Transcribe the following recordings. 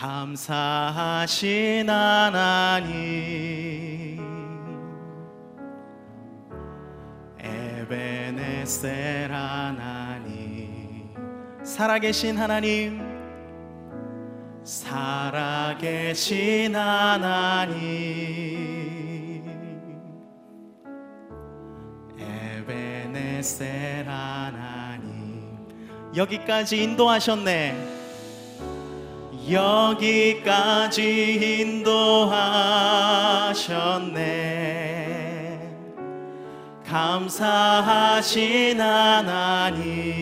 감사하신 하나님. 에베네셀 하나님. 살아계신 하나님. 살아계신 하나님. 에베네셀 하나님. 여기까지 인도하셨네 여기까지 인도하셨네. 감사하신 하나님.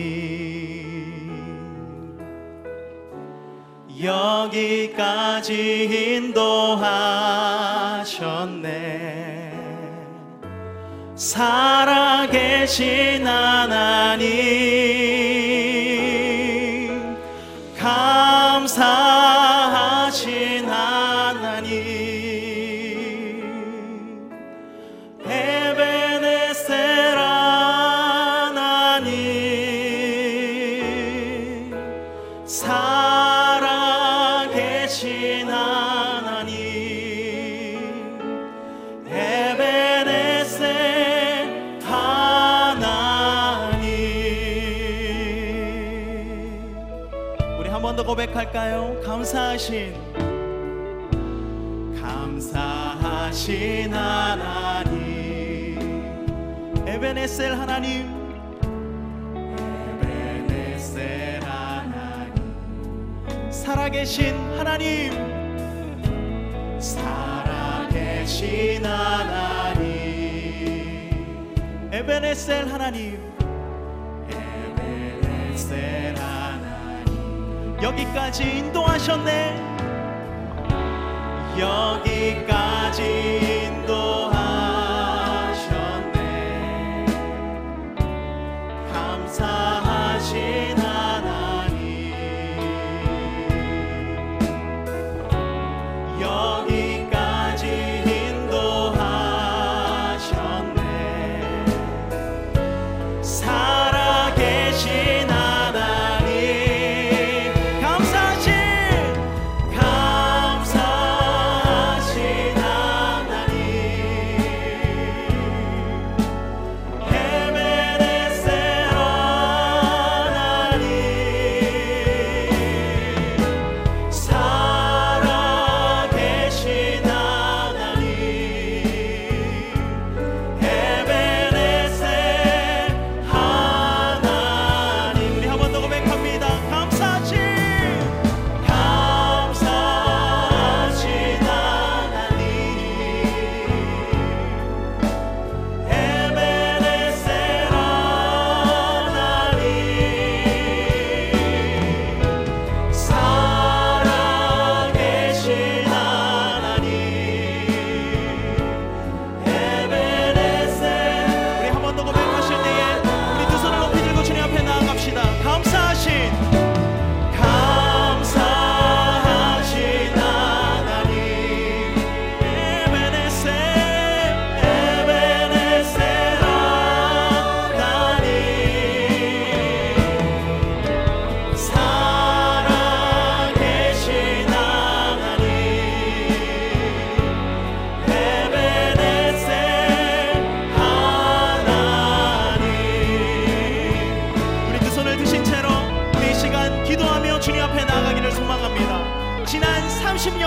여기까지 인도하셨네. 살아계신 하나님 더 고백할까요? 감사하신 감사하신 하나님. 에베네셀 하나님. 에베네셀 하나님. 살아계신 하나님. 살아계신 하나님. 에베네셀 하나님 여기까지 인도하셨네. 여기까지 인도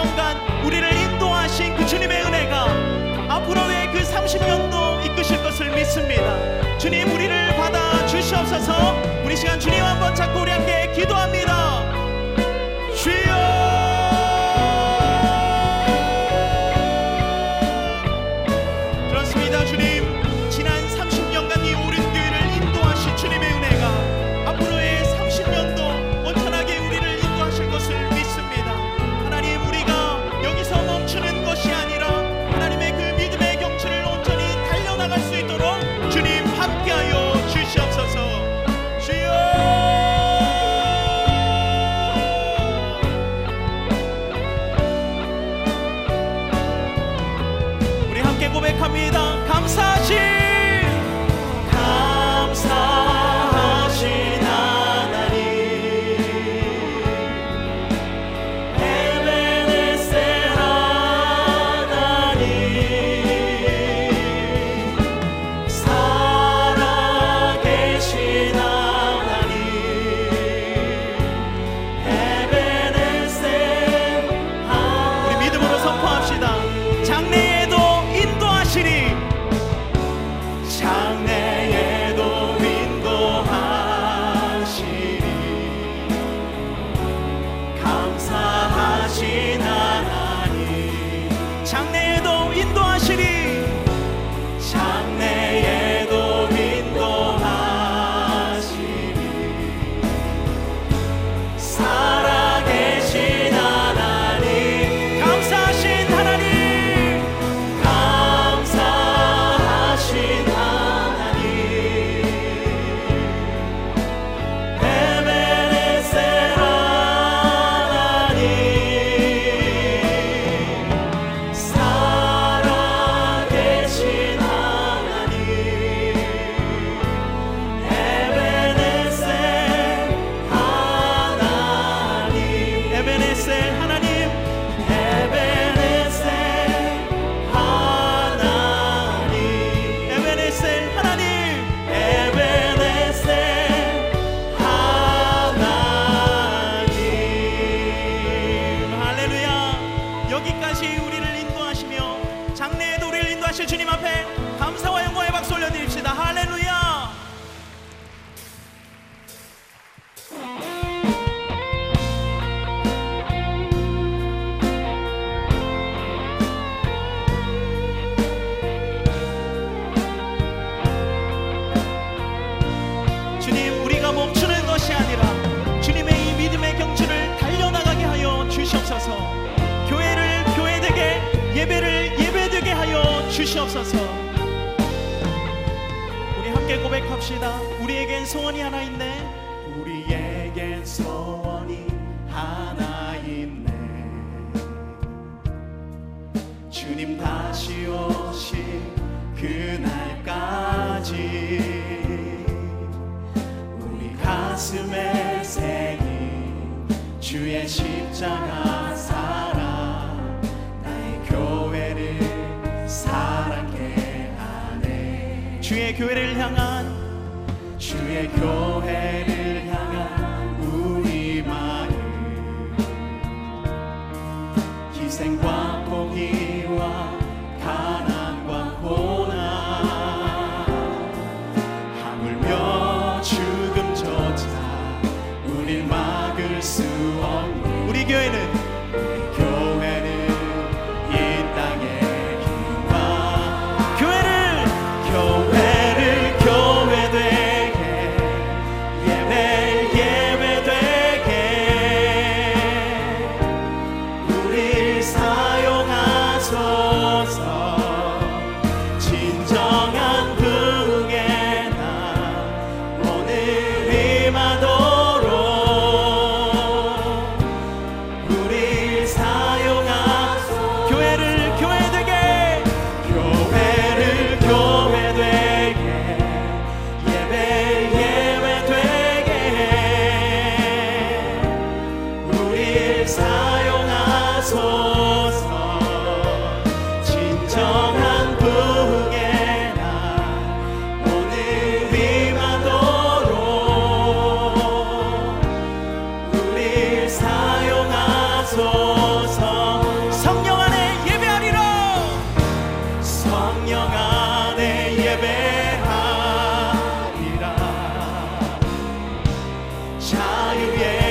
30년간 우리를 인도하신 그 주님의 은혜가 앞으로의 그 30년도 이끄실 것을 믿습니다. 주님 우리를 받아 주시옵소서. 우리 시간 주님 한번 잡고 우리 함께 기도합니다 주시옵소서. 우리 함께 고백합시다. 우리에겐 소원이 하나 있네. 우리에겐 소원이 하나 있네. 주님 다시 오실 그날까지 우리 가슴에 새긴 주의 십자가 사 주의 교회를 향한 주의 교회를 향한 우리 마음. 희생과 Yeah.